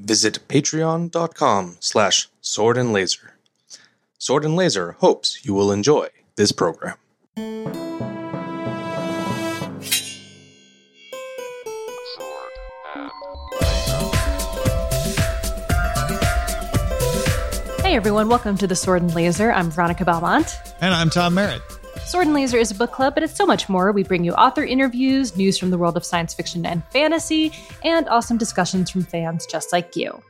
visit patreon.com slash sword and laser. Sword and Laser hopes you will enjoy this program. Hey everyone, welcome to the Sword and Laser. I'm Veronica Belmont. And I'm Tom Merritt. Sword and Laser is a book club, but it's so much more. We bring you author interviews, news from the world of science fiction and fantasy, and awesome discussions from fans just like you.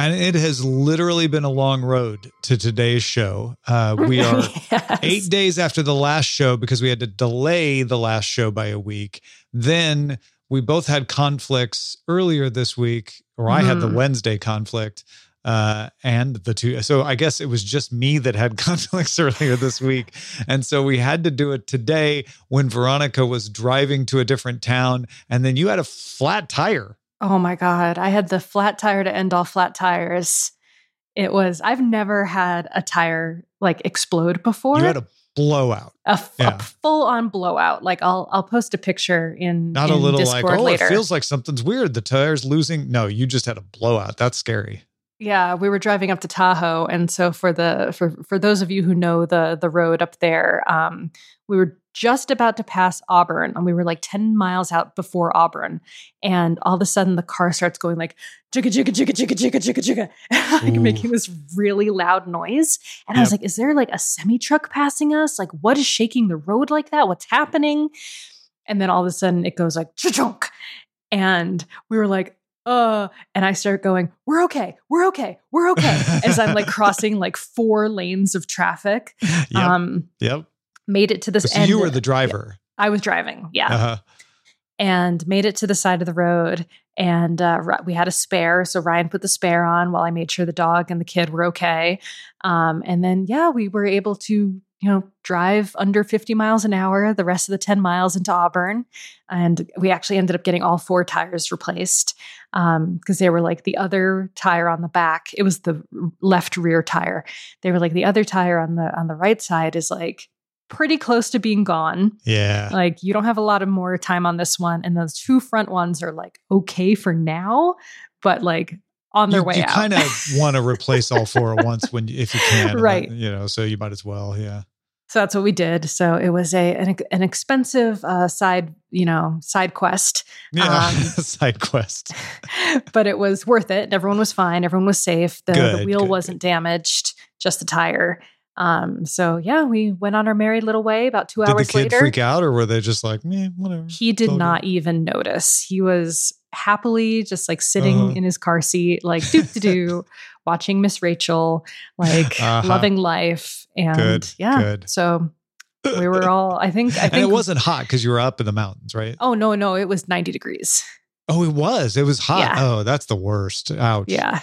And it has literally been a long road to today's show. Uh, we are Yes. eight days after the last show because we had to delay the last show by a week. Then we both had conflicts earlier this week, or I had the Mhm. Wednesday conflict. Uh, and the two, so I guess it was just me that had conflicts earlier this week. And so we had to do it today when Veronica was driving to a different town. And then you had a flat tire. Oh my God. I had the flat tire to end all flat tires. It was, I've never had a tire like explode before. You had a blowout. a, yeah. full on blowout. Like I'll I'll post a picture in Not in a little Discord like, oh, later. it feels like something's weird. The tire's losing. No, you just had a blowout. That's scary. Yeah, we were driving up to Tahoe, and so for the for for those of you who know the the road up there, um, we were just about to pass Auburn, and we were like ten miles out before Auburn, and all of a sudden the car starts going like jigga jigga jigga jigga jigga jigga jigga, like making this really loud noise, and I was like, "Is there like a semi truck passing us? Like, what is shaking the road like that? What's happening?" And then all of a sudden it goes like chunk, and we were like, uh, and I start going, we're okay, we're okay, we're okay. As I'm like crossing like four lanes of traffic. Yep. Um, yep. made it to this So end. you were the driver. I was driving, yeah, Uh-huh. and made it to the side of the road. And uh, we had a spare, so Ryan put the spare on while I made sure the dog and the kid were okay. Um, and then, yeah, we were able to, you know, drive under 50 miles an hour the rest of the 10 miles into Auburn. And we actually ended up getting all four tires replaced um, because they were like the other tire on the back. It was the left rear tire. They were like the other tire on the on the right side is like pretty close to being gone. Yeah. Like you don't have a lot of more time on this one, and those two front ones are like okay for now, but like on their you, way you out. You kind of want to replace all four at once when if you can, uh, Right. that- you know, so you might as well. Yeah. So that's what we did. So it was a an, an expensive uh, side, you know, side quest, Yeah. Um, Side quest. but it was worth it. Everyone was fine. Everyone was safe. The, the wheel good, wasn't damaged, just the tire. Um, so yeah, we went on our merry little way. About two Did the hours kid later, freak out, or were they just like, me, whatever? he did not even notice. He was happily just like sitting Uh-huh. in his car seat, like doo doo doo, watching Miss Rachel, like Uh-huh. loving life. And Good, yeah, good. so we were all. I think. I think and it wasn't hot because you were up in the mountains, right? Oh no, no, it was ninety degrees. Oh, it was. It was hot. Yeah. Oh, that's the worst. Ouch. Yeah,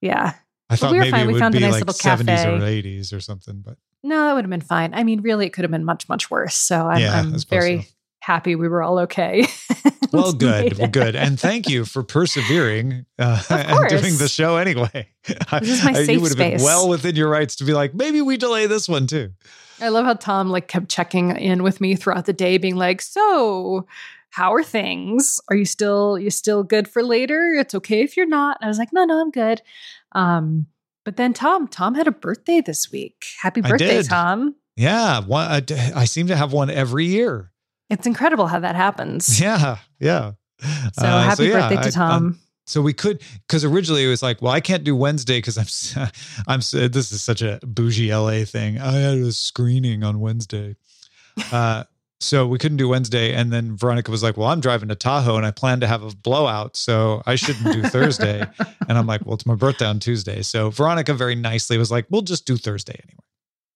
yeah. I thought we were maybe fine. it We would found a be nice like little 70s cafe. or 80s or something, but No, that would have been fine. I mean, really, it could have been much, much worse. So I'm, Yeah, I'm very so. happy we were all okay. well, good. Well, good. And thank you for persevering uh, and doing the show anyway. This is my I- you would have been space. well within your rights to be like, maybe we delay this one too. I love how Tom like kept checking in with me throughout the day, being like, "So, how are things? Are you still you still good for later? It's okay if you're not." And I was like, "No, no, I'm good." Um, but then Tom, Tom had a birthday this week. Happy birthday. Tom! Yeah. One, I, I seem to have one every year. It's incredible how that happens. Yeah. Yeah. So Uh, happy yeah, birthday to I- Tom. So we could, because originally it was like, well, I can't do Wednesday because I'm, I'm. This is such a bougie LA thing. I had a screening on Wednesday, uh, so we couldn't do Wednesday. And then Veronica was like, "Well, I'm driving to Tahoe and I plan to have a blowout, so I shouldn't do Thursday." and I'm like, "Well, it's my birthday on Tuesday." So Veronica very nicely was like, "We'll just do Thursday anyway."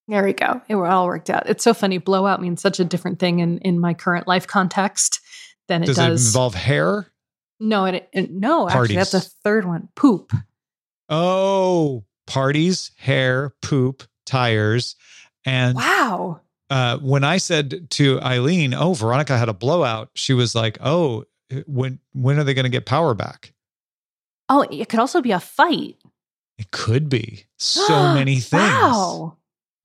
There we go. It all worked out. It's so funny. Blowout means such a different thing in in my current life context than it Does, does. it involve hair? no, it, it- no. Actually, that's a third one. Poop. Oh, parties, hair, poop, tires, and Wow. uh, when I said to Eileen, "Oh, Veronica had a blowout," she was like, "Oh, when when are they going to get power back?" Oh, it could also be a fight. It could be so many things. Wow.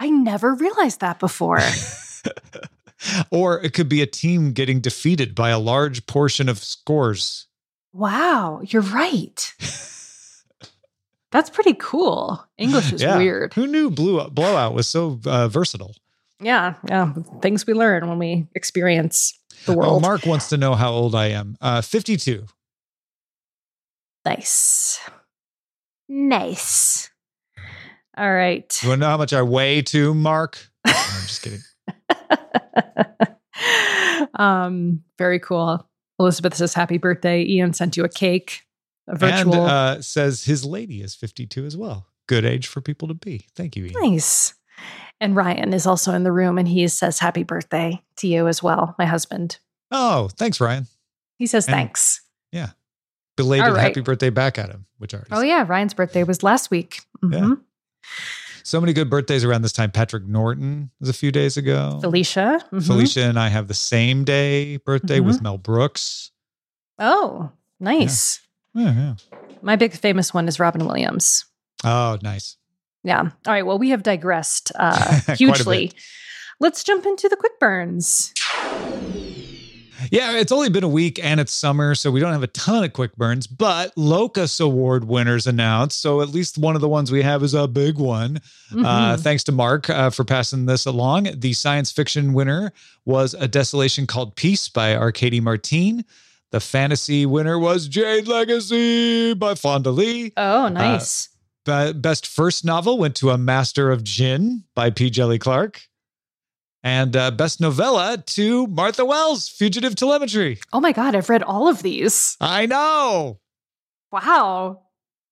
I never realized that before. or it could be a team getting defeated by a large portion of scores. wow. You're right. That's pretty cool. English is Yeah. weird. Who knew Blue Blowout was so uh, versatile? Yeah, yeah. Things we learn when we experience the Oh, world. Mark wants to know how old I am. Uh, 52. nice. Nice. All right. You want to know how much I weigh too, Mark? No, I'm just kidding. um, very cool. Elizabeth says happy birthday. Ian sent you a cake, a virtual. And uh, says his lady is 52 as well. Good age for people to be. Thank you, Ian. nice. And Ryan is also in the room and he says happy birthday to you as well, my husband. Oh, thanks, Ryan. He says And- thanks. Yeah. Belated right. happy birthday back at him, which I already Oh said. yeah, Ryan's birthday was last week. Yeah. So many good birthdays around this time. Patrick Norton was a few days ago. Felicia. mhm. Felicia and I have the same day birthday with Mel Brooks. Oh, nice. Yeah, yeah. My big famous one is Robin Williams. Oh, nice. Yeah. All right. Well, we have digressed uh, hugely. Let's jump into the quick burns. Yeah, it's only been a week and it's summer, so we don't have a ton of quick burns, but Locus Award winners announced. So at least one of the ones we have is a big one. Uh, Mhm. thanks to Mark uh, for passing this along. The science fiction winner was A Desolation Called Peace by Arkady Martine. The fantasy winner was Jade Legacy by Fonda Lee. oh, nice. Be- Best first novel went to A Master of Djinn by P. Djèlí Clark. And uh, best novella to Martha Wells, Fugitive Telemetry. oh my God. I've read all of these. I know. Wow.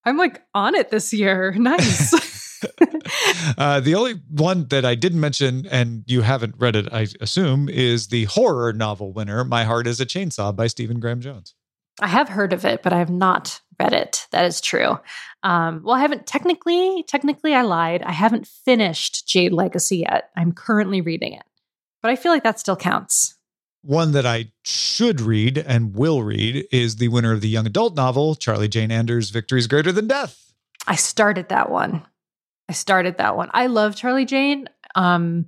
I'm like on it this year. Nice. uh, the only one that I didn't mention, and you haven't read it, I assume, is the horror novel winner, My Heart is a Chainsaw by Stephen Graham Jones. I have heard of it, but I have not read it. That is true. Um, well, I haven't technically, technically, I lied. I haven't finished Jade Legacy yet. I'm currently reading it, but I feel like that still counts. One that I should read and will read is the winner of the young adult novel, Charlie Jane Anders' Victory is Greater Than Death. I started that one. I started that one. I love Charlie Jane. Um,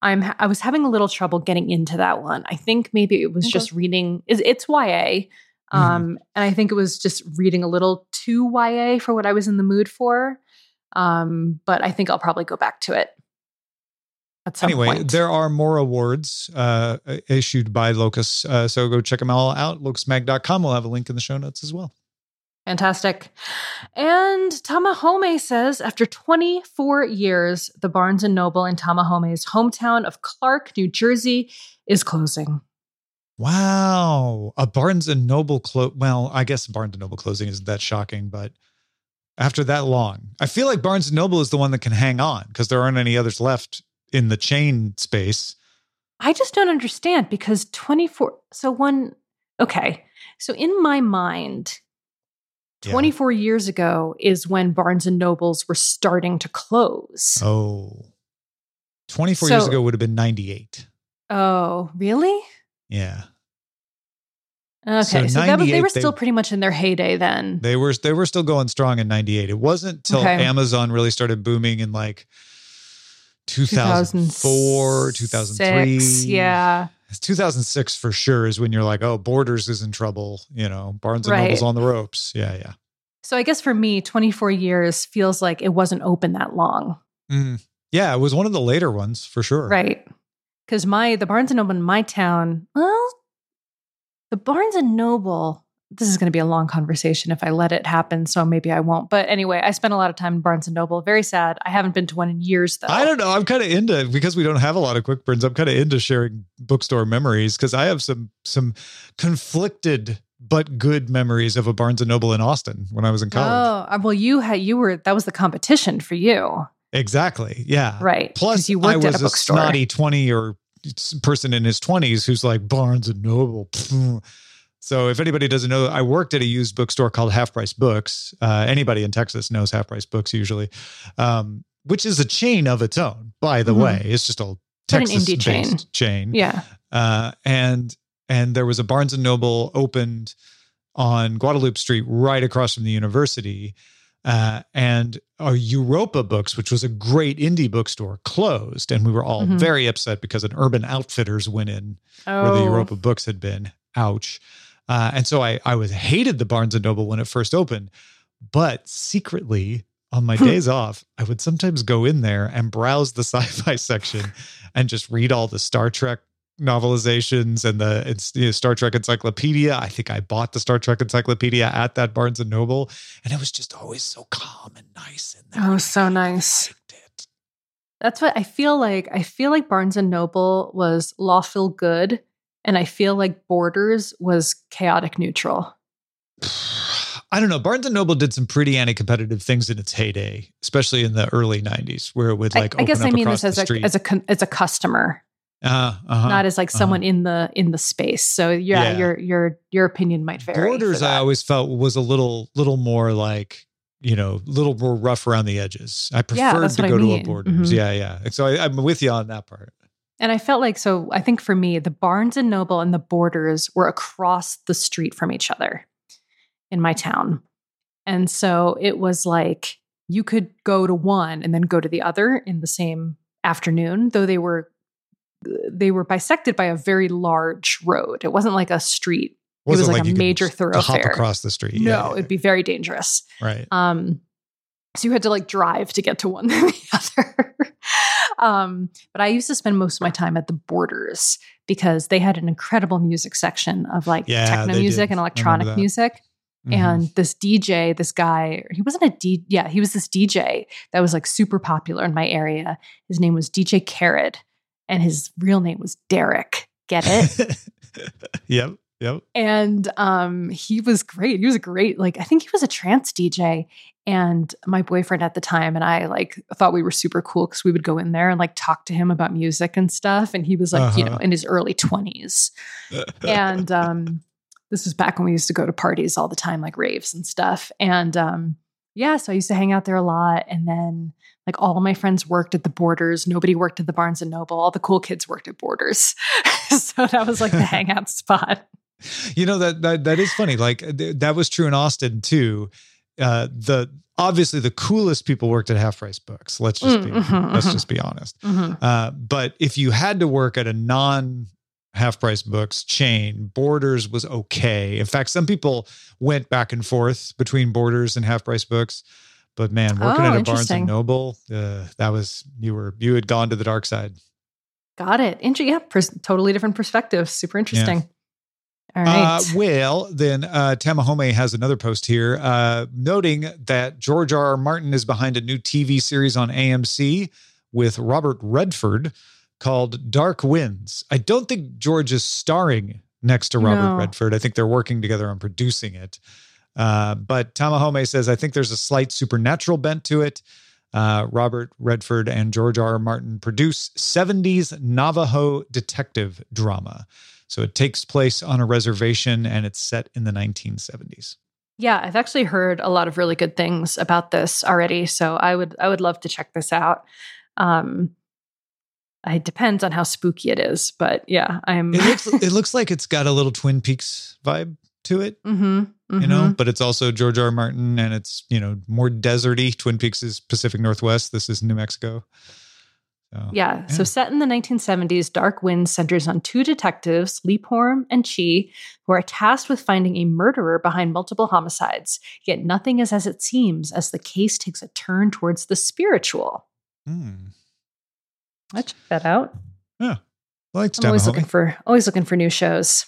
I'm I was having a little trouble getting into that one. I think maybe it was Okay. just reading. It's, it's YA, um, and I think it was just reading a little too YA for what I was in the mood for. Um, but I think I'll probably go back to it at some anyway, point. there are more awards uh, issued by Locus. Uh, so go check them all out. Locusmag.com. We'll have a link in the show notes as well. Fantastic. And Tamahome says after 24 years, the Barnes and Noble in Tamahome's hometown of Clark, New Jersey, is closing. Wow. A Barnes and Noble close. Well, I guess Barnes and Noble closing isn't that shocking, but after that long, I feel like Barnes and Noble is the one that can hang on because there aren't any others left in the chain space. I just don't understand because 24 so one okay. So in my mind, Yeah. 24 years ago is when Barnes and Nobles were starting to close. Oh. 24 years ago would have been 98. Oh, really? Yeah. Okay, So so, that was, they 98 were they- still pretty much in their heyday then. They were they were still going strong in 98. It wasn't till Okay. Amazon really started booming in like 2004, 2003. 2006, Yeah. 2006 for sure is when you're like, oh, Borders is in trouble. You know, Barnes and Right. Noble's on the ropes. Yeah, yeah. So I guess for me, 24 years feels like it wasn't open that long. Mm. Yeah, it was one of the later ones for sure. Right. Because my the Barnes and Noble in my town, well, the Barnes and Noble, this is going to be a long conversation if I let it happen, so maybe I won't. But anyway, I spent a lot of time in Barnes and Noble. Very sad. I haven't been to one in years though. I don't know. I'm kind of into because we don't have a lot of quick burns. I'm kind of into sharing bookstore memories because I have some some conflicted but good memories of a Barnes and Noble in Austin when I was in college. Oh, uh, well, you had you were that was the competition for you, Exactly. Yeah. Right. Plus, you I worked was at a bookstore. snotty 20 or person in his 20s who's like Barnes and Noble. So if anybody doesn't know, I worked at a used bookstore called Half Price Books. Uh, anybody in Texas knows Half Price Books usually, um, which is a chain of its own, by the Mhm. way. It's just a Texas indie chain. chain. yeah. Uh, and and there was a Barnes and Noble opened on Guadalupe Street, right across from the university. Uh, and our Europa Books, which was a great indie bookstore, closed, and we were all Mhm. very upset because an Urban Outfitters went in Oh, where the Europa Books had been. Ouch! Uh, and so I I was hated the Barnes and Noble when it first opened, But secretly, on my days off, I would sometimes go in there and browse the sci-fi section and just read all the Star Trek novelizations and the it's you know, Star Trek encyclopedia. I think I bought the Star Trek encyclopedia at that Barnes and Noble, and it was just always so calm and nice in there. Oh, so nice. I liked it. That's what I feel like. I feel like Barnes and Noble was lawful good, and I feel like Borders was chaotic neutral. I don't know. Barnes and Noble did some pretty anti-competitive things in its heyday, especially in the early '90s, where it would like. I, I guess I mean this as a as a con- as a customer, uh, uh-huh. not as like uh-huh. someone in the in the space. So yeah, Yeah. your your your opinion might vary. Borders. I always felt was a little little more like you know, a little more rough around the edges. I preferred that's to what I go to a mean. Borders. Mhm. Yeah, yeah. So I, I'm with you on that part. And I felt like so I think for me, the Barnes and Noble and the Borders were across the street from each other in my town. And so it was like you could go to one and then go to the other in the same afternoon, though they were they were bisected by a very large road. It wasn't like a street. It was like a you major to hop thoroughfare. across the street. No, Yeah, it'd be very dangerous. right. Um, so you had to like drive to get to one than the other. um, but I used to spend most of my time at the Borders because they had an incredible music section of like Yeah, techno music did. and electronic music. Mhm. And this DJ, this guy, he wasn't a D, yeah, he was this DJ that was like super popular in my area. His name was DJ Carrot, and his real name was Derek. Get it? yep. Yep. and um he was great he was a great like i think he was a trance dj and my boyfriend at the time and i like thought we were super cool because we would go in there and like talk to him about music and stuff and he was like you know Uh-huh. in his early 20s and um this was back when we used to go to parties all the time like raves and stuff and um yeah so i used to hang out there a lot and then like all my friends worked at the borders nobody worked at the barnes and noble all the cool kids worked at borders so that was like the hangout spot you know that that that is funny. Like th- that was true in Austin too. Uh, the obviously the coolest people worked at half price books. Let's just be Mm, mhm, let's mhm. just be honest. Mhm. Uh, but if you had to work at a non half price books chain, Borders was okay. In fact, some people went back and forth between Borders and half price books. But man, working Oh, at a Barnes and Noble, uh, that was you were you had gone to the dark side. Got it. Inter- yeah, pers- totally different perspectives. Super interesting. All right. Uh, well, then uh, Tamahome has another post here uh, noting that George R. R. Martin is behind a new TV series on AMC with Robert Redford called Dark Winds. I don't think George is starring next to Robert No. Redford. I think they're working together on producing it. Uh, but Tamahome says, I think there's a slight supernatural bent to it. Uh, Robert Redford and George R. R. Martin produce 70s Navajo detective drama. So it takes place on a reservation and it's set in the 1970s. yeah, I've actually heard a lot of really good things about this already. So I would I would love to check this out. Um, it depends on how spooky it is, but yeah, I'm. It looks it looks like it's got a little Twin Peaks vibe to it, hmm you know, but it's also George R. R. Martin and it's, you know, more deserty. Twin Peaks is Pacific Northwest. This is New Mexico. So, Yeah. Yeah. So set in the 1970s, Dark Wind centers on two detectives, Leaphorn and Chi, who are tasked with finding a murderer behind multiple homicides. Yet nothing is as it seems as the case takes a turn towards the spiritual. Hmm. I check that out. Like I'm always looking for always looking for new shows.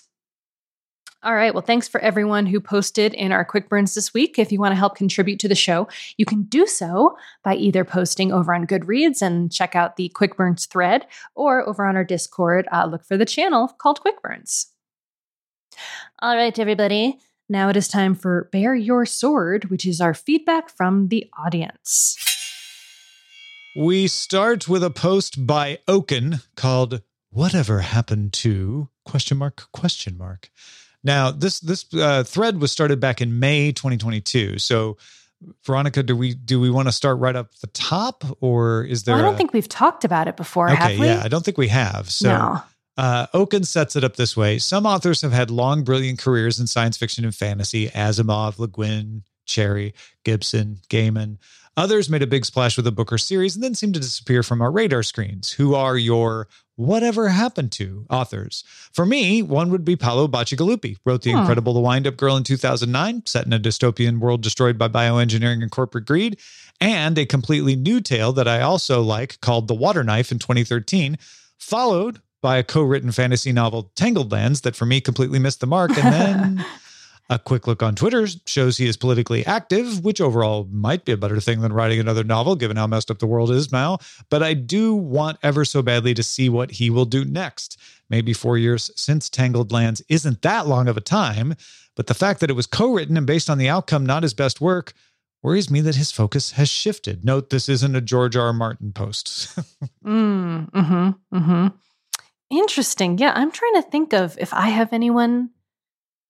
All right. Well, thanks for everyone who posted in our quick burns this week. If you want to help contribute to the show, you can do so by either posting over on Goodreads and check out the quick burns thread, or over on our Discord, uh, look for the channel called Quick Burns. All right, everybody. Now it is time for Bear Your Sword, which is our feedback from the audience. We start with a post by Oaken called "Whatever Happened to?" question mark question mark. Now this this uh, thread was started back in May 2022. So, Veronica, do we do we want to start right up the top, or is there? Well, I don't a- think we've talked about it before, Okay, have we? yeah, I don't think we have. So, no. uh, Oaken sets it up this way. Some authors have had long, brilliant careers in science fiction and fantasy Asimov, Le Guin, Cherryh, Gibson, Gaiman. Others made a big splash with a book or series and then seemed to disappear from our radar screens. Who are your whatever happened to authors. For me, one would be Paolo Bacigalupi, wrote The Hmm. Incredible The Wind Up Girl in 2009, set in a dystopian world destroyed by bioengineering and corporate greed, and a completely new tale that I also like called The Water Knife in 2013, followed by a co-written fantasy novel Tangled Lands that for me completely missed the mark and then a quick look on Twitter shows he is politically active, which overall might be a better thing than writing another novel, given how messed up the world is now. But I do want ever so badly to see what he will do next. Maybe four years since Tangled Lands isn't that long of a time, but the fact that it was co written and based on the outcome, not his best work, worries me that his focus has shifted. Note this isn't a George R. R. Martin post. Mm, mm-hmm. Mm-hmm. Interesting. Yeah, I'm trying to think of if I have anyone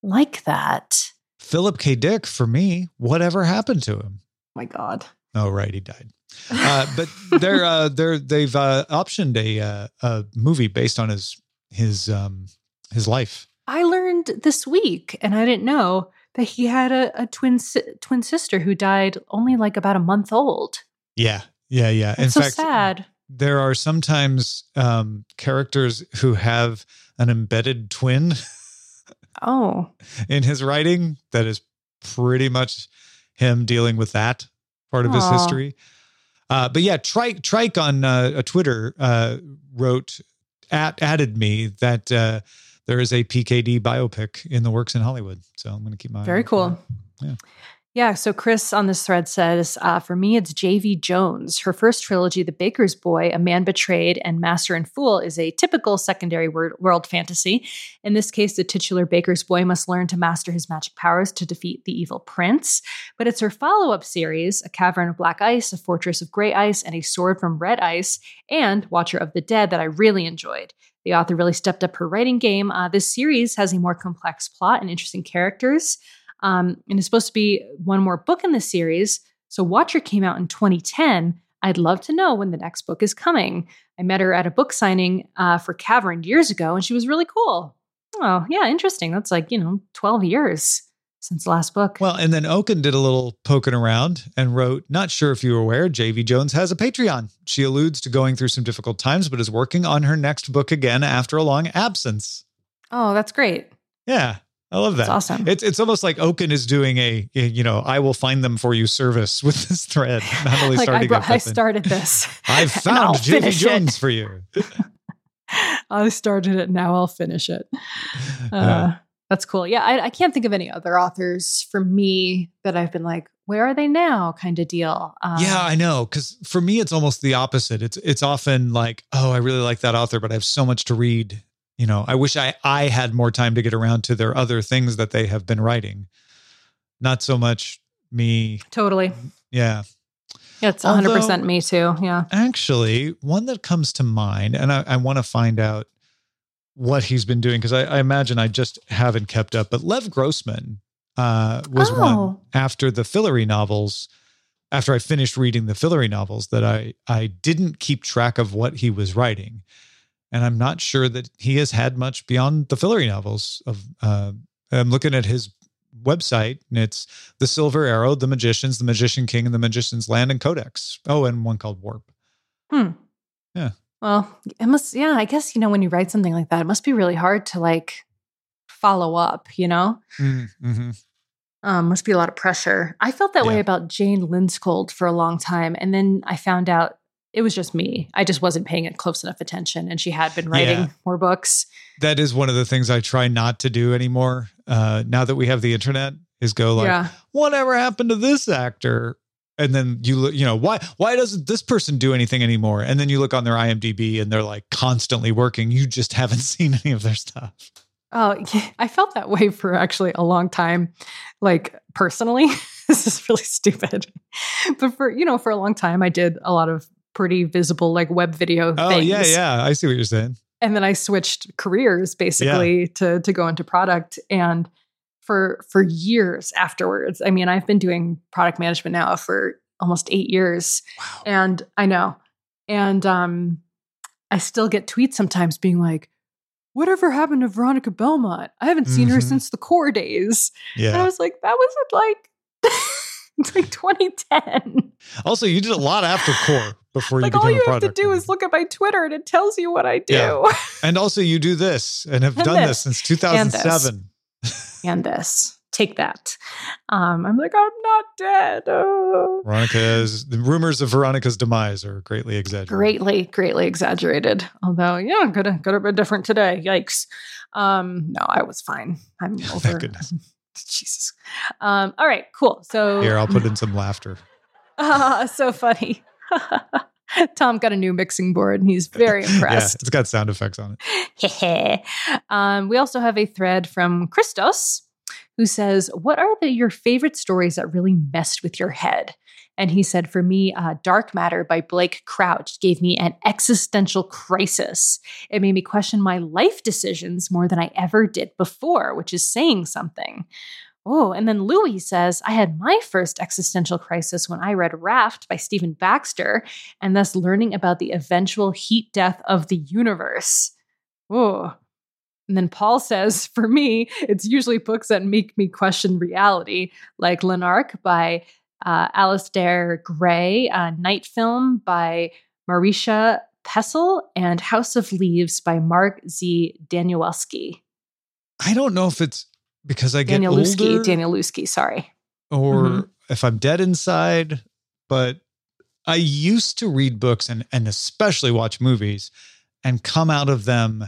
like that. Philip K. Dick, for me, whatever happened to him? my God. Oh, right, he died. Uh, but they're uh, they're they've uh, optioned a uh, a movie based on his his um his life. I learned this week, and I didn't know that he had a, a twin si- twin sister who died only like about a month old. Yeah, yeah, yeah. In so fact, sad. there are sometimes um, characters who have an embedded twin Oh, in his writing that is pretty much him dealing with that part of his history. Uh, but yeah, Trike Trike on uh, a Twitter uh, wrote at, added me that uh, there is a PKD biopic in the works in Hollywood. So I'm going to keep my very cool. Yeah. Yeah. So Chris on this thread says, uh, for me, it's J.V. Jones. Her first trilogy, The Baker's Boy, A Man Betrayed, and Master and Fool, is a typical secondary world fantasy. In this case, the titular Baker's Boy must learn to master his magic powers to defeat the evil prince. But it's her follow up series, A Cavern of Black Ice, A Fortress of Gray Ice, and A Sword from Red Ice, and Watcher of the Dead that I really enjoyed. The author really stepped up her writing game. Uh, this series has a more complex plot and interesting characters. Um, and it's supposed to be one more book in the series. So Watcher came out in 2010. I'd love to know when the next book is coming. I met her at a book signing uh, for Cavern years ago, and she was really cool. Oh, yeah, interesting. That's like, you know, 12 years since the last book. Well, and then Oaken did a little poking around and wrote, Not sure if you were aware, JV Jones has a Patreon. She alludes to going through some difficult times, but is working on her next book again after a long absence. oh, that's great. Yeah, I love that. That's awesome. It's it's almost like Oaken is doing a you know I will find them for you service with this thread. Not only like I, starting brought, I started this. I'll found JV finish it. Jones for you. I started it. Now I'll finish it. Uh. That's cool. Yeah, I, I can't think of any other authors for me that I've been like, where are they now? Kind of deal. Um, yeah, I know. Because for me, it's almost the opposite. It's it's often like, oh, I really like that author, but I have so much to read. You know, I wish I I had more time to get around to their other things that they have been writing. Not so much me. totally. Yeah. It's Although- 100% me too. Yeah. Actually, one that comes to mind, and I, I want to find out what he's been doing because I, I imagine I just haven't kept up. But Lev Grossman uh, was Oh. one after the Fillory novels. After I finished reading the Fillory novels, that I I didn't keep track of what he was writing, and I'm not sure that he has had much beyond the Fillory novels. Of uh, I'm looking at his website, and it's the Silver Arrow, the Magicians, the Magician King, and the Magician's Land and Codex. Oh, and one called Warp. Hmm. Yeah. Well, it must, yeah, I guess, you know, when you write something like that, it must be really hard to like follow up, you know? Mm-hmm. Um, must be a lot of pressure. I felt that way about Jane Lindskold for a long time. And then I found out it was just me. I just wasn't paying it close enough attention. And she had been writing Yeah. more books. That is one of the things I try not to do anymore. Uh, now that we have the internet, is go like, yeah. whatever happened to this actor? And then you look, you know, why why doesn't this person do anything anymore? And then you look on their IMDb and they're like constantly working. You just haven't seen any of their stuff. Oh, yeah, I felt that way for actually a long time, like personally. this is really stupid. But for, you know, for a long time, I did a lot of pretty visible, like web video Oh things. yeah, yeah. I see what you're saying. And then I switched careers basically to, to go into product. And for, for years afterwards, I mean, I've been doing product management now for almost eight years. Wow. And I know. And um, I still get tweets sometimes being like, whatever happened to Veronica Belmont? I haven't seen her Mhm. since the core days. yeah And I was like, that was like, it's like 2010. Also, you did a lot after core. Before you like became all a you have to do is look at my Twitter and it tells you what I do. Yeah. And also, you do this and have And done this, this. since 2007. and this. Take that. Um, I'm like, I'm not dead. Oh. Veronica's the rumors of Veronica's demise are greatly exaggerated. Greatly, greatly exaggerated. Although, yeah, could have could have been different today. Yikes. Um, no, I was fine. I'm over. Thank goodness. Jesus. Um, all right, cool. So Here, I'll put in some laughter. Ah, so funny. Tom got a new mixing board and he's very Yeah, impressed. it's got sound effects on it. um, we also have a thread from Christos who says, What are the, your favorite stories that really messed with your head? And he said, For me, uh, Dark Matter by Blake Crouch gave me an existential crisis. It made me question my life decisions more than I ever did before, which is saying something. Oh, and then Louis says, I had my first existential crisis when I read Raft by Stephen Baxter, and thus learning about the eventual heat death of the universe. Oh. And then Paul says, for me, it's usually books that make me question reality, like Lanark by uh, Gray, uh, Night Film by Marisha Pessl, and House of Leaves by Mark Z. Danielewski. I don't know if it's because I get Danielewski, older Danielewski, sorry. or Mhm. if I'm dead inside, but I used to read books and and especially watch movies and come out of them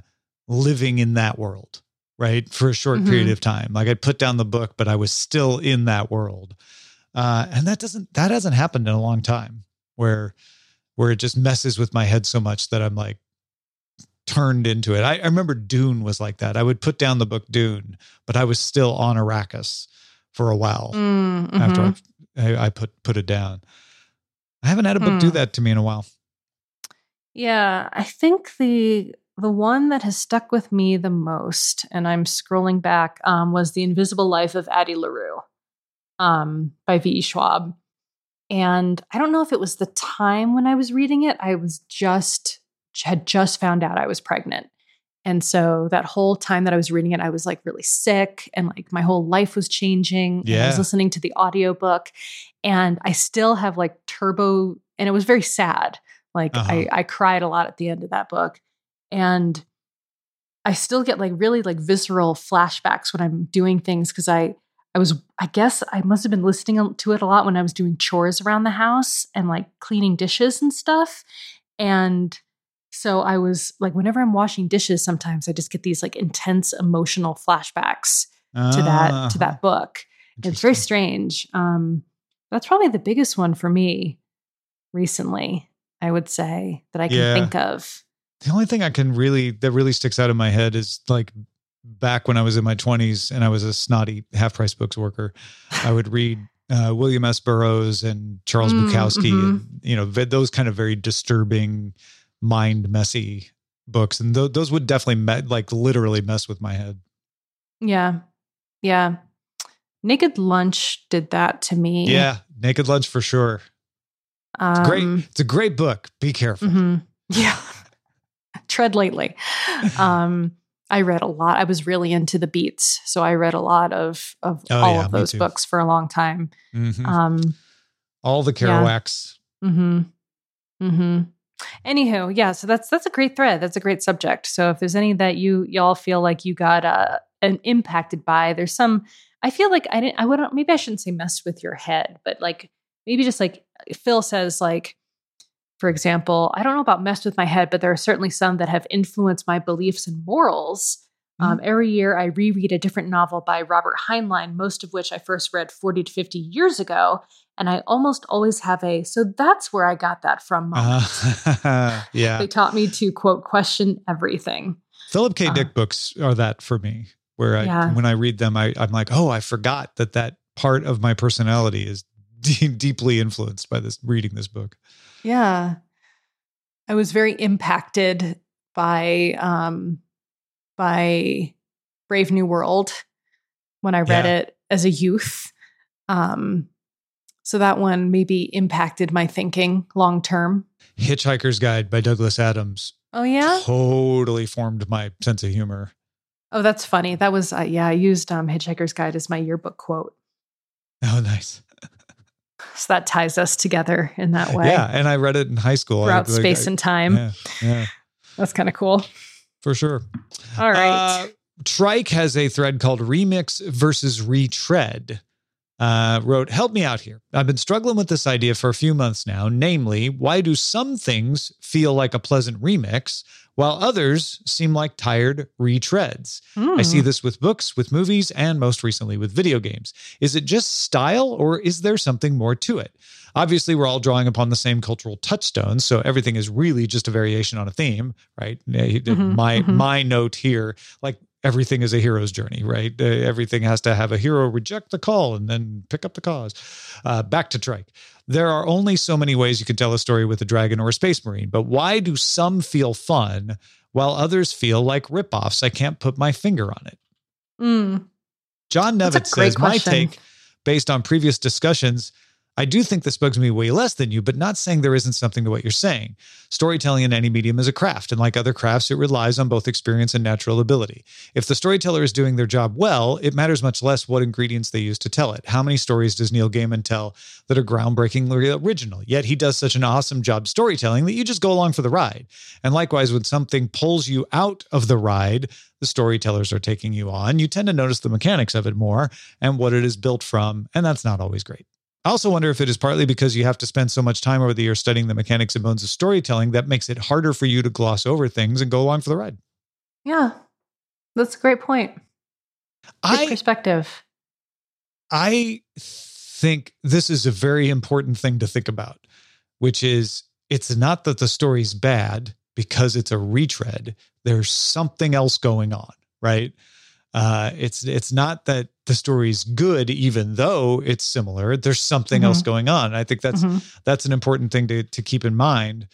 living in that world, right? For a short Mhm. period of time. Like I put down the book, but I was still in that world. Uh, and that doesn't that hasn't happened in a long time where where it just messes with my head so much that I'm like turned into it. I, I remember Dune was like that. I would put down the book Dune, but I was still on Arrakis for a while Mm, after mhm. I, I put put it down. I haven't had a book do Hmm. that to me in a while. Yeah, I think the the one that has stuck with me the most, and I'm scrolling back, um, was The Invisible Life of Addie LaRue um, by V.E. Schwab. And I don't know if it was the time when I was reading it. I was just had just found out I was pregnant. And so that whole time that I was reading it, I was like really sick and like my whole life was changing. And I was listening to the audiobook and I still have like turbo and it was very sad. Like Uh-huh. I, I cried a lot at the end of that book. And I still get like really like visceral flashbacks when I'm doing things because I I was I guess I must have been listening to it a lot when I was doing chores around the house and like cleaning dishes and stuff. And so I was like whenever I'm washing dishes sometimes I just get these like intense emotional flashbacks to that to that book. It's very strange. Um that's probably the biggest one for me recently, I would say, that I can Yeah. think of. The only thing I can really that really sticks out in my head is like back when I was in my twenties and I was a snotty half price books worker. I would read uh, William S. Burroughs and Charles Mm, Bukowski, mhm. and you know those kind of very disturbing, mind messy books, and th- those would definitely me- like literally mess with my head. Yeah. Yeah. Naked Lunch did that to me. Yeah, Naked Lunch for sure. Um, Great, it's a great book. Be careful. mhm. Yeah. Tread lightly. Um, I read a lot. I was really into the beats. So I read a lot of of Oh, all yeah, of those books for a long time. Mhm. Um All the yeah. Kerouacs. Mm-hmm. Mm-hmm. Anywho, yeah, so that's that's a great thread. That's a great subject. So if there's any that you y'all feel like you got uh an impacted by, there's some I feel like I didn't I wouldn't maybe I shouldn't say messed with your head, but like maybe just like Phil says, like, for example, I don't know about messed with my head, but there are certainly some that have influenced my beliefs and morals. Um, every year, I reread a different novel by Robert Heinlein, most of which I first read 40 to 50 years ago. And I almost always have a, so that's where I got that from moment. Uh, yeah. They taught me to, quote, question everything. Philip K. Uh, Dick books are that for me, where I, Yeah. when I read them, I, I'm like, oh, I forgot that that part of my personality is de- deeply influenced by this reading this book. Yeah. I was very impacted by, um, by Brave New World when I read Yeah. it as a youth. Um, so that one maybe impacted my thinking long term. Hitchhiker's Guide by Douglas Adams Oh yeah. totally formed my sense of humor. Oh, that's funny. That was uh, yeah. I used um, Hitchhiker's Guide as my yearbook quote. Oh, nice. So that ties us together in that way. Yeah, and I read it in high school. Throughout I, like, space I- and time. Yeah, yeah, That's kind of cool. for sure. All right. Uh, Trike has a thread called Remix versus Retread. Uh, wrote, Help me out here. I've been struggling with this idea for a few months now. Namely, why do some things feel like a pleasant remix while others seem like tired retreads? I see Hmm. this with books, with movies, and most recently with video games. Is it just style or is there something more to it? Obviously, we're all drawing upon the same cultural touchstones, so everything is really just a variation on a theme, right? Eh, Mhm, my mhm. my note here, like everything is a hero's journey, right? Uh, everything has to have a hero reject the call and then pick up the cause. Uh, back to Trike. There are only so many ways you can tell a story with a dragon or a space marine, but why do some feel fun while others feel like ripoffs? I can't put my finger on it. Mm. John Nevitt says, My take, based on previous discussions, I do think this bugs me way less than you, but not saying there isn't something to what you're saying. Storytelling in any medium is a craft, and like other crafts, it relies on both experience and natural ability. If the storyteller is doing their job well, it matters much less what ingredients they use to tell it. How many stories does Neil Gaiman tell that are groundbreakingly original? Yet he does such an awesome job storytelling that you just go along for the ride. And likewise, when something pulls you out of the ride, the storytellers are taking you on, you tend to notice the mechanics of it more and what it is built from, and that's not always great. I also wonder if it is partly because you have to spend so much time over the year studying the mechanics and bones of storytelling that makes it harder for you to gloss over things and go along for the ride. Yeah. That's a great point. Good I perspective. I think this is a very important thing to think about, which is it's not that the story's bad because it's a retread. There's something else going on, right? Uh, it's it's not that the story's good, even though it's similar. There's something else going on. I think that's Mhm. that's an important thing to to keep in mind.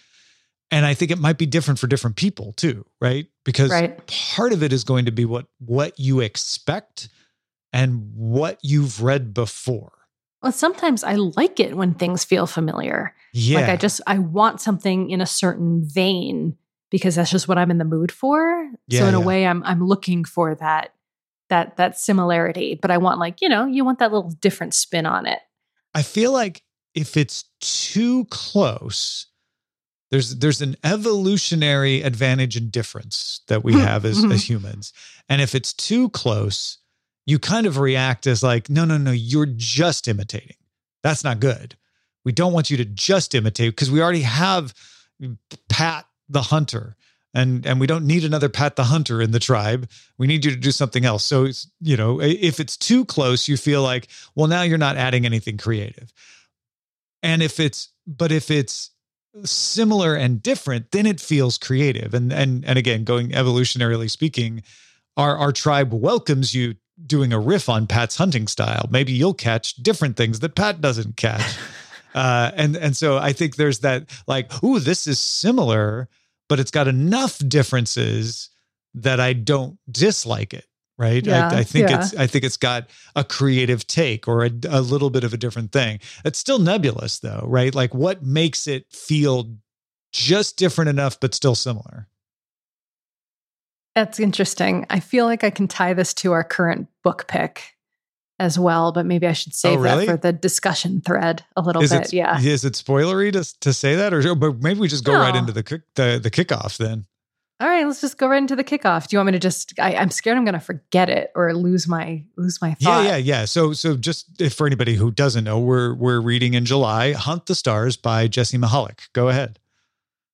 And I think it might be different for different people too, right? Because Right. part of it is going to be what what you expect and what you've read before. Well, sometimes I like it when things feel familiar. Yeah. Like I just I want something in a certain vein because that's just what I'm in the mood for. Yeah, so in a way I'm I'm looking for that that that similarity, but I want like, you know, you want that little different spin on it. I feel like if it's too close, there's there's an evolutionary advantage and difference that we have as, Mhm. as humans. And if it's too close, you kind of react as like, no, no, no, you're just imitating. That's not good. We don't want you to just imitate because we already have Pat the hunter. And and we don't need another Pat the hunter in the tribe. We need you to do something else. So it's, you know, if it's too close, you feel like, well, now you're not adding anything creative. And if it's but if it's similar and different, then it feels creative. And and and again, going evolutionarily speaking, our our tribe welcomes you doing a riff on Pat's hunting style. Maybe you'll catch different things that Pat doesn't catch. uh, and and so I think there's that like, ooh, this is similar, but it's got enough differences that I don't dislike it. Right. Yeah, I, I think yeah. it's I think it's got a creative take or a, a little bit of a different thing. It's still nebulous though, right? Like what makes it feel just different enough but still similar? That's interesting. I feel like I can tie this to our current book pick as well, but maybe I should save Oh, really? that for the discussion thread a little Is bit. it yeah. is it spoilery to to say that or but maybe we just go right into the kick the the kickoff then. All right, let's just go right into the kickoff. Do you want me to just? I, I'm scared I'm going to forget it or lose my lose my thought. Yeah, yeah, yeah. So, so just if for anybody who doesn't know, we're we're reading in July, "Hunt the Stars" by Jessie Mihalik. Go ahead.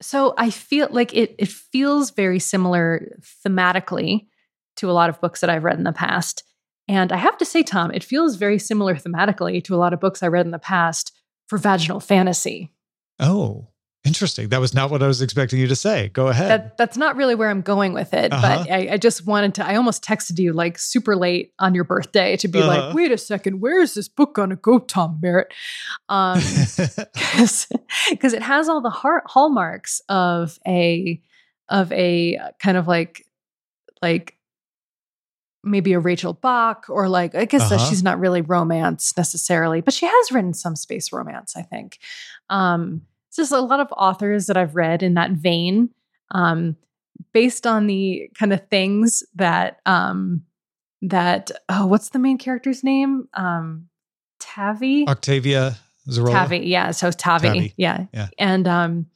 So I feel like it it feels very similar thematically to a lot of books that I've read in the past. And I have to say, Tom, it feels very similar thematically to a lot of books I read in the past for vaginal fantasy. Oh, interesting. That was not what I was expecting you to say. Go ahead. That that's not really where I'm going with it, Uh-huh. but I, I just wanted to. I almost texted you like super late on your birthday to be Uh-huh. like, "Wait a second, where is this book gonna go, Tom Merritt?" Um, because it has all the har- hallmarks of a of a kind of like like maybe a Rachel Bach or like I guess Uh-huh. she's not really romance necessarily, but she has written some space romance, I think. Um, it's just a lot of authors that I've read in that vein, um, based on the kind of things that um, that oh, what's the main character's name? Um, Tavi. Octavia. Zarola? Tavi, yeah. So Tavi, Tavi, yeah, yeah. And um,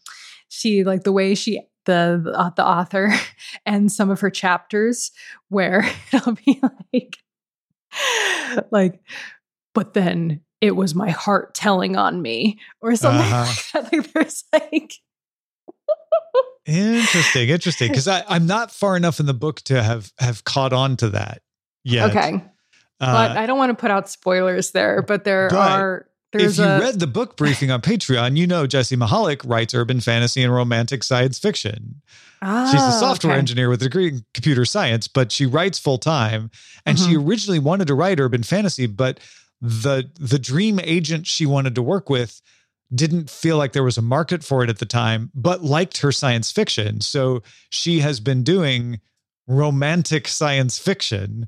she like the way she the the, the author and some of her chapters where it'll be like like, but then it was my heart telling on me or something. Uh-huh. like that. Like there's like Interesting, interesting. Because I'm not far enough in the book to have have caught on to that yet. okay, Uh, but I don't want to put out spoilers there. But there but are if you a read the book briefing on Patreon, you know Jessie Mihalik writes urban fantasy and romantic science fiction. She's a Ah, software okay. engineer with a degree in computer science, but she writes full time. And she Mm-hmm. originally wanted to write urban fantasy, but the the dream agent she wanted to work with didn't feel like there was a market for it at the time, but liked her science fiction. So she has been doing romantic science fiction,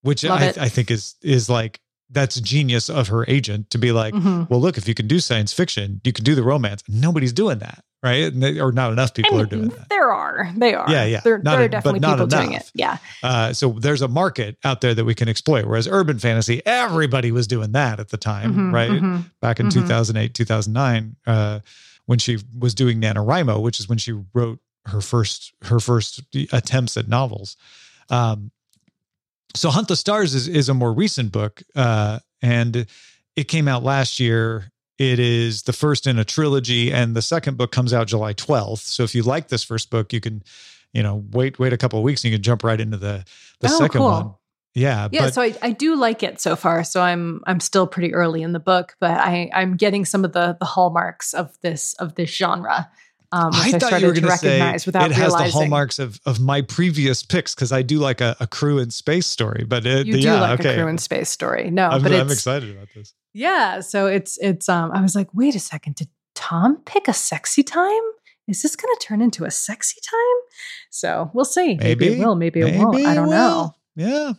which I. I think is is like that's genius of her agent to be like, Mhm. well, look, if you can do science fiction, you can do the romance. Nobody's doing that, right? And they- Or not enough people I are doing mean, that. there are. They are. Yeah, yeah. There, there a- are definitely people doing it. Yeah. Uh, so there's a market out there that we can exploit. Whereas urban fantasy, everybody was doing that at the time, Mhm, right? mhm. Back in Mhm. 2008, 2009, uh, when she was doing NaNoWriMo, which is when she wrote her first her first attempts at novels. Um, so Hunt the Stars is is a more recent book, uh, and it came out last year. It is the first in a trilogy, and the second book comes out July 12th. So if you like this first book, you can, you know, wait wait a couple of weeks and you can jump right into the the Oh, second cool. one. Yeah, Yeah, but so I, I do like it so far. So I'm I'm still pretty early in the book, but I I'm getting some of the the hallmarks of this of this genre, um, I, I thought started you were going to say recognize without it has realizing. the hallmarks of of my previous picks because I do like a, a crew in space story. But it, You do yeah, like okay. a crew in space story, no? I'm, but I'm excited about this. yeah. So it's it's um. I was like, wait a second, did Tom pick a sexy time? Is this going to turn into a sexy time? So we'll see. Maybe, Maybe. it will. Maybe, it won't. I don't know. Yeah.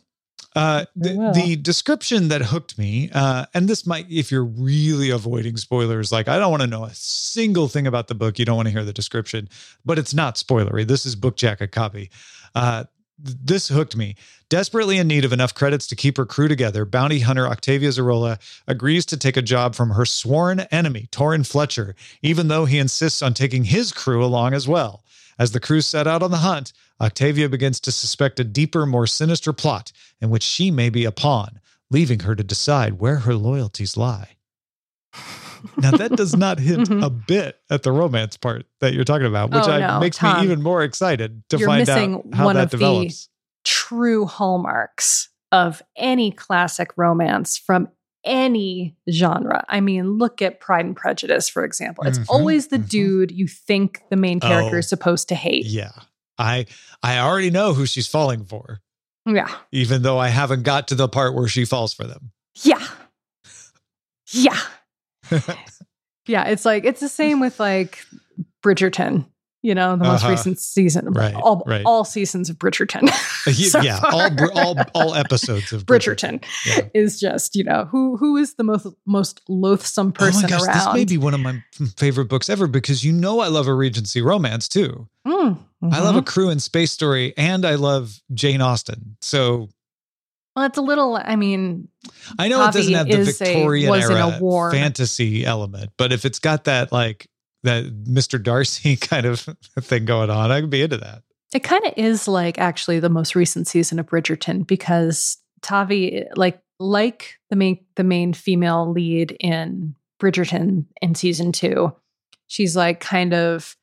Uh, the, the description that hooked me, uh, and this might, if you're really avoiding spoilers, like I don't want to know a single thing about the book, you don't want to hear the description, but it's not spoilery. This is book jacket copy. Uh, th- this hooked me. Desperately in need of enough credits to keep her crew together, bounty hunter Octavia Zarola agrees to take a job from her sworn enemy, Torin Fletcher, even though he insists on taking his crew along as well. As the crew set out on the hunt, Octavia begins to suspect a deeper, more sinister plot in which she may be a pawn, leaving her to decide where her loyalties lie. Now, that does not hint Mhm. a bit at the romance part that you're talking about, which Oh, I, no, makes Tom. me even more excited to find out how one that of the- true hallmarks of any classic romance from any genre. I mean, look at Pride and Prejudice, for example. It's Mhm, always the mhm. dude you think the main character Oh. is supposed to hate. Yeah. I I already know who she's falling for, Yeah. even though I haven't got to the part where she falls for them. Yeah. Yeah. yeah. It's like, it's the same with like Bridgerton, you know, the most Uh-huh. recent season. Right, All, right. all seasons of Bridgerton. so yeah, all all all episodes of Bridgerton Yeah. is just, you know, who who is the most most loathsome person oh my gosh, around? this may be one of my favorite books ever because you know I love a Regency romance too. Mm, I love a mhm. crew and space story, and I love Jane Austen. So Well, it's a little. I mean, I know it doesn't have the Victorian a era war. fantasy element, but if it's got that like that Mr. Darcy kind of thing going on, I could be into that. it kind of is like actually the most recent season of Bridgerton because Tavi, like like the main the main female lead in Bridgerton in season two, she's like kind of,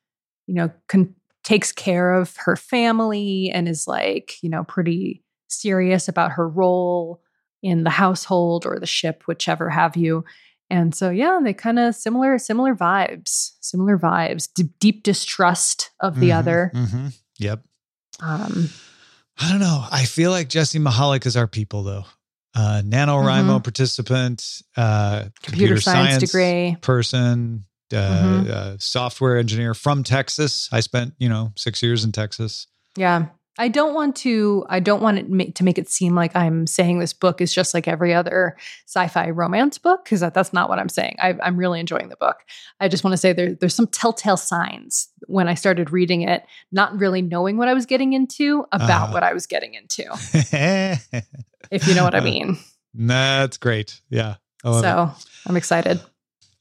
you know, con- takes care of her family and is like, you know, pretty serious about her role in the household or the ship, whichever have you. And so, yeah, they kind of similar, similar vibes, similar vibes, D- deep distrust of the Mhm, other. mhm. Yep. Um, I don't know. I feel like Jessie Mihalik is our people though. Uh, NaNoWriMo participant, uh, Mm-hmm. computer, science, degree. person, uh, Mhm. uh, software engineer from Texas. I spent, you know, six years in Texas. Yeah. I don't want to I don't want it ma- to make it seem like I'm saying this book is just like every other sci-fi romance book because that, that's not what I'm saying. I, I'm really enjoying the book. I just want to say there, there's some telltale signs when I started reading it, not really knowing what I was getting into about Uh-huh. what I was getting into, if you know what I mean. That's great. Yeah. I love it. So I'm excited.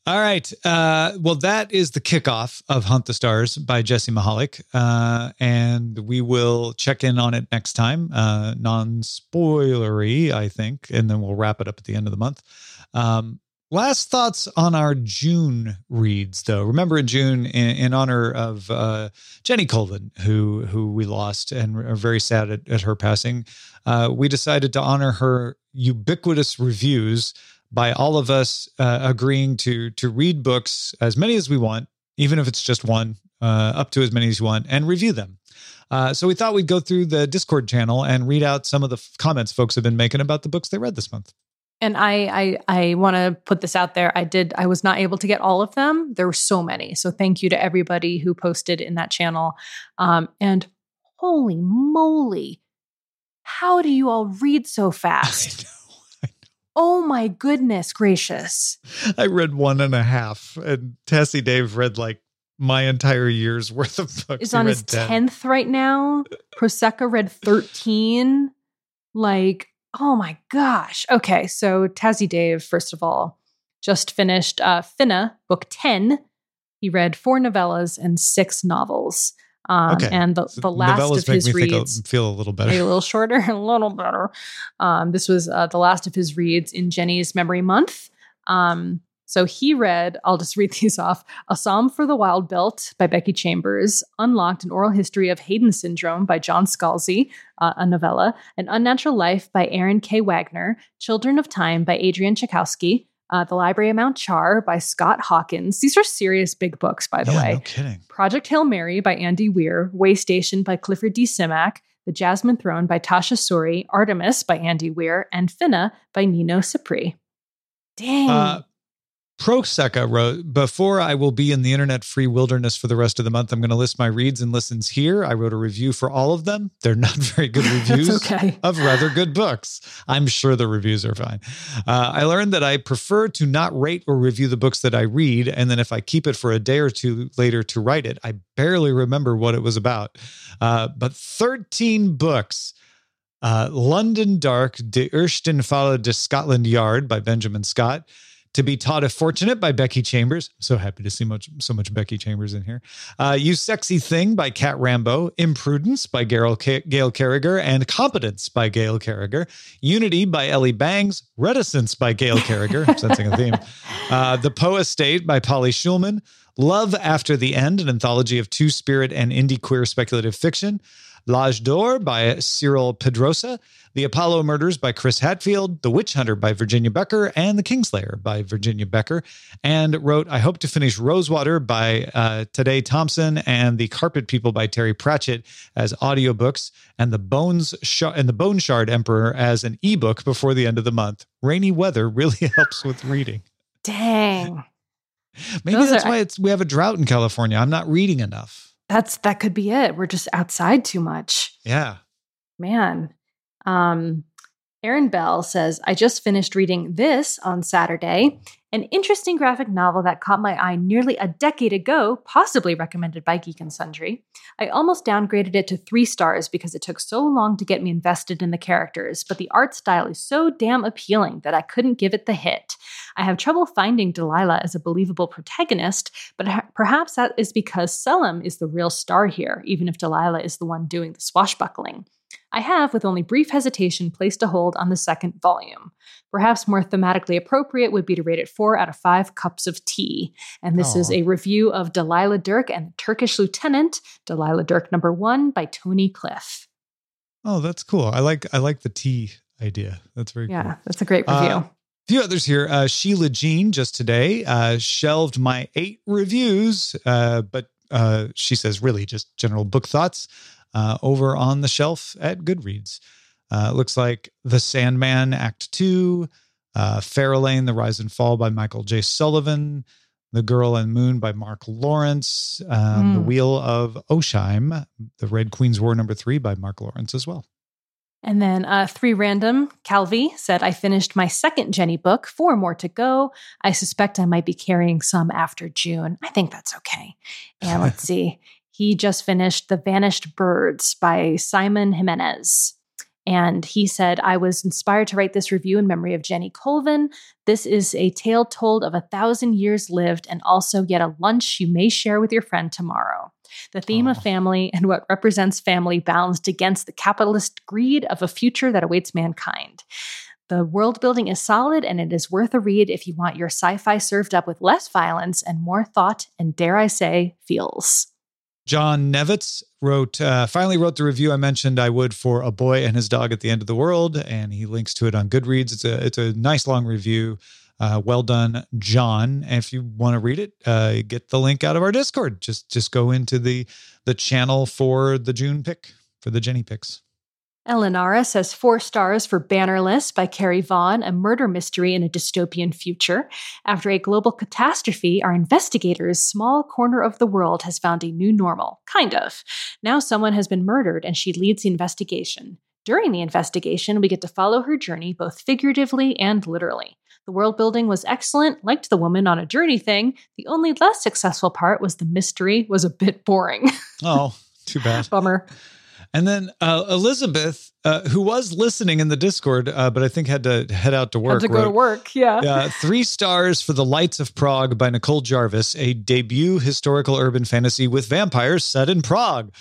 All right. Uh, well, that is the kickoff of Hunt the Stars by Jessie Mihalik. Uh, and we will check in on it next time. Uh, non spoilery, I think. And then we'll wrap it up at the end of the month. Um, last thoughts on our June reads, though. Remember in June, in, in honor of uh, Jenny Colvin, who, who we lost and are very sad at, at her passing, uh, we decided to honor her ubiquitous reviews by all of us uh, agreeing to to read books as many as we want, even if it's just one, uh, up to as many as you want, and review them. Uh, so we thought we'd go through the Discord channel and read out some of the f- comments folks have been making about the books they read this month. And I I I want to put this out there. I did I was not able to get all of them. There were so many. So thank you to everybody who posted in that channel. Um, and holy moly, how do you all read so fast? Oh my goodness gracious. I read one and a half, and Tessie Dave read like my entire year's worth of books. Is on his 10. 10th right now. Prosecco read 13. Like, oh my gosh. Okay, so Tazzy Dave, first of all, just finished uh, Finna, book 10. He read four novellas and six novels. Um, Okay. And the, the last novellas of his reads feel a little better. a little shorter, a little better. Um, this was uh, the last of his reads in Jenny's Memory Month. Um, so he read, I'll just read these off A Psalm for the Wild-Built by Becky Chambers, Unlocked an Oral History of Haden Syndrome by John Scalzi, uh, a novella, An Unnatural Life by Erin K. Wagner, Children of Time by Adrian Tchaikovsky, uh, The Library of Mount Char by Scott Hawkins. These are serious big books, by the yeah, way. no kidding. Project Hail Mary by Andy Weir, Waystation by Clifford D. Simak, The Jasmine Throne by Tasha Suri, Artemis by Andy Weir, and Finna by Nino Cipri. Dang. Uh, Prosecca wrote, Before I will be in the internet free wilderness for the rest of the month, I'm going to list my reads and listens here. I wrote a review for all of them. They're not very good reviews okay. of rather good books. I'm sure the reviews are fine. Uh, I learned that I prefer to not rate or review the books that I read. And then if I keep it for a day or two later to write it, I barely remember what it was about. Uh, but 13 books. Uh, London Dark, De Ersten Falle de Scotland Yard by Benjamin Scott. To be Taught If Fortunate by Becky Chambers. So happy to see much so much Becky Chambers in here. Uh, you Sexy Thing by Cat Rambo. Imprudence by Gail, Ca- Gail Carriger. And Competence by Gail Carriger. Unity by Elly Bangs. Reticence by Gail Carriger. I'm sensing a theme. Uh, the Poe Estate by Polly Shulman. Love After the End, an anthology of two spirit and Indigiqueer speculative fiction. L'Age d'Or by Cyril Pedrosa, The Apollo Murders by Chris Hadfield, The Witch Hunter by Virginia Boecker, and The Kingslayer by Virginia Boecker. And wrote, I hope to finish Rosewater by uh, Tade Thompson and The Carpet People by Terry Pratchett as audiobooks, and The Bones Sh- and The Bone Shard Emperor as an ebook before the end of the month. Rainy weather really helps with reading. Dang. Maybe Those that's are- why it's we have a drought in California. I'm not reading enough. That's that could be it. We're just outside too much. Yeah. Man. Um, Aaron Bell says, I just finished reading this on Saturday, an interesting graphic novel that caught my eye nearly a decade ago, possibly recommended by Geek and Sundry. I almost downgraded it to three stars because it took so long to get me invested in the characters, but the art style is so damn appealing that I couldn't give it the hit. I have trouble finding Delilah as a believable protagonist, but ha- perhaps that is because Selim is the real star here, even if Delilah is the one doing the swashbuckling. I have, with only brief hesitation, placed a hold on the second volume. Perhaps more thematically appropriate would be to rate it four out of five cups of tea. And this is a review of Delilah Dirk and the Turkish Lieutenant, Delilah Dirk number one by Tony Cliff. Oh, that's cool. I like I like the tea idea. That's very cool. Yeah, cool. that's a great review. Uh, few others here. Uh, Sheila Jean just today uh, shelved my eight reviews, uh, but uh, she says really just general book thoughts uh, over on the shelf at Goodreads. Uh, looks like The Sandman Act Two, uh, Farilane, The Rise and Fall by Michael J. Sullivan, The Girl and Moon by Mark Lawrence, um, The Mm. Wheel of Osheim, The Red Queen's War Number Three by Mark Lawrence as well. And then uh, three random, Calvi said, I finished my second Jenny book, four more to go. I suspect I might be carrying some after June. I think that's okay. And let's see. He just finished The Vanished Birds by Simon Jimenez. And he said, I was inspired to write this review in memory of Jenny Colvin. This is a tale told of a thousand years lived and also yet a lunch you may share with your friend tomorrow. The theme of oh. family and what represents family balanced against the capitalist greed of a future that awaits mankind. The world building is solid and it is worth a read if you want your sci fi served up with less violence and more thought and, dare I say, feels. John Nevitz wrote, uh, finally wrote the review I mentioned I would for A Boy and His Dog at the End of the World, and he links to it on Goodreads. It's a, it's a nice long review. Uh, well done, John. And if you want to read it, uh, get the link out of our Discord. Just just go into the the channel for the June pick for the Jenny picks. Elinara says four stars for Bannerless by Carrie Vaughn, a murder mystery in a dystopian future. After a global catastrophe, our investigators' small corner of the world has found a new normal. Kind of. Now someone has been murdered and she leads the investigation. During the investigation, we get to follow her journey both figuratively and literally. The world building was excellent, liked the woman on a journey thing. The only less successful part was the mystery was a bit boring. Oh, too bad. Bummer. And then uh, Elizabeth, uh, who was listening in the Discord, uh, but I think had to head out to work. Had to go to work, yeah. Uh, three stars for The Lights of Prague by Nicole Jarvis, a debut historical urban fantasy with vampires set in Prague.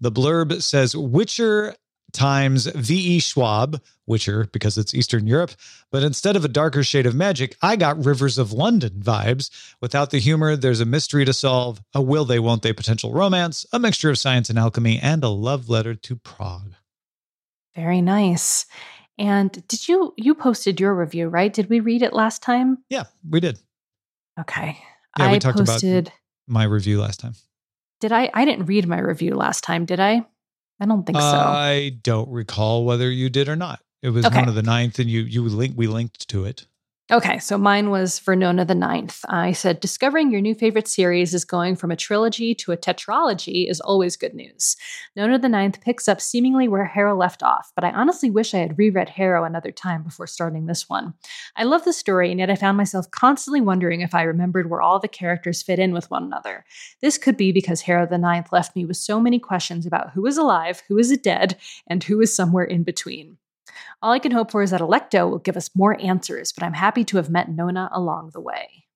The blurb says Witcher times V.E. Schwab, Witcher, because it's Eastern Europe, but instead of a darker shade of magic, I got Rivers of London vibes. Without the humor, there's a mystery to solve, a will they, won't they potential romance, a mixture of science and alchemy, and a love letter to Prague. Very nice. And did you you posted your review, right? Did we read it last time? Yeah, we did. Okay. Yeah, I talked posted about my review last time. Did I I didn't read my review last time, did I? I don't think so. I don't recall whether you did or not. It was Okay. one of the ninth, and you you link we linked to it. Okay, so mine was for Nona the Ninth. I said, discovering your new favorite series is going from a trilogy to a tetralogy is always good news. Nona the Ninth picks up seemingly where Harrow left off, but I honestly wish I had reread Harrow another time before starting this one. I love the story, and yet I found myself constantly wondering if I remembered where all the characters fit in with one another. This could be because Harrow the Ninth left me with so many questions about who is alive, who is dead, and who is somewhere in between. All I can hope for is that Alecto will give us more answers, but I'm happy to have met Nona along the way.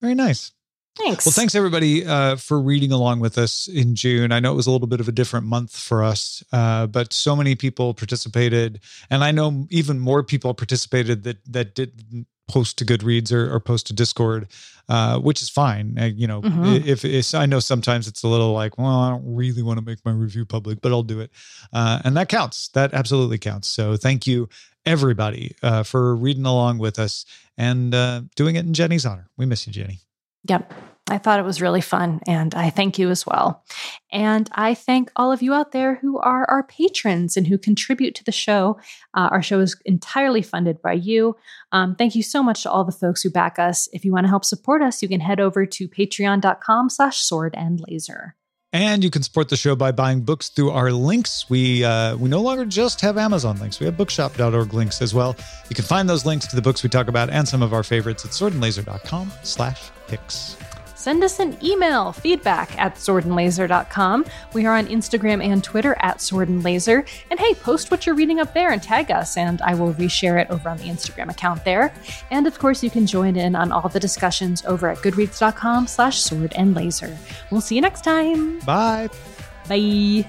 Very nice. Thanks. Well, thanks everybody uh, for reading along with us in June. I know it was a little bit of a different month for us, uh, but so many people participated, and I know even more people participated that that didn't post to Goodreads or, or post to Discord, uh, which is fine. You know, Mhm. if it's, I know sometimes it's a little like, well, I don't really want to make my review public, but I'll do it, uh, and that counts. That absolutely counts. So thank you everybody uh, for reading along with us and uh, doing it in Jenny's honor. We miss you, Jenny. Yep. I thought it was really fun, and I thank you as well. And I thank all of you out there who are our patrons and who contribute to the show. Uh, our show is entirely funded by you. Um, thank you so much to all the folks who back us. If you want to help support us, you can head over to patreon.com slash sword and laser. And you can support the show by buying books through our links. We uh, we no longer just have Amazon links. We have bookshop.org links as well. You can find those links to the books we talk about and some of our favorites at swordandlaser.com slash picks. Send us an email, feedback at swordandlaser.com. We are on Instagram and Twitter at swordandlaser. and hey, post what you're reading up there and tag us, and I will reshare it over on the Instagram account there. And of course, you can join in on all the discussions over at goodreads.com slash sword and laser. We'll see you next time. Bye. Bye.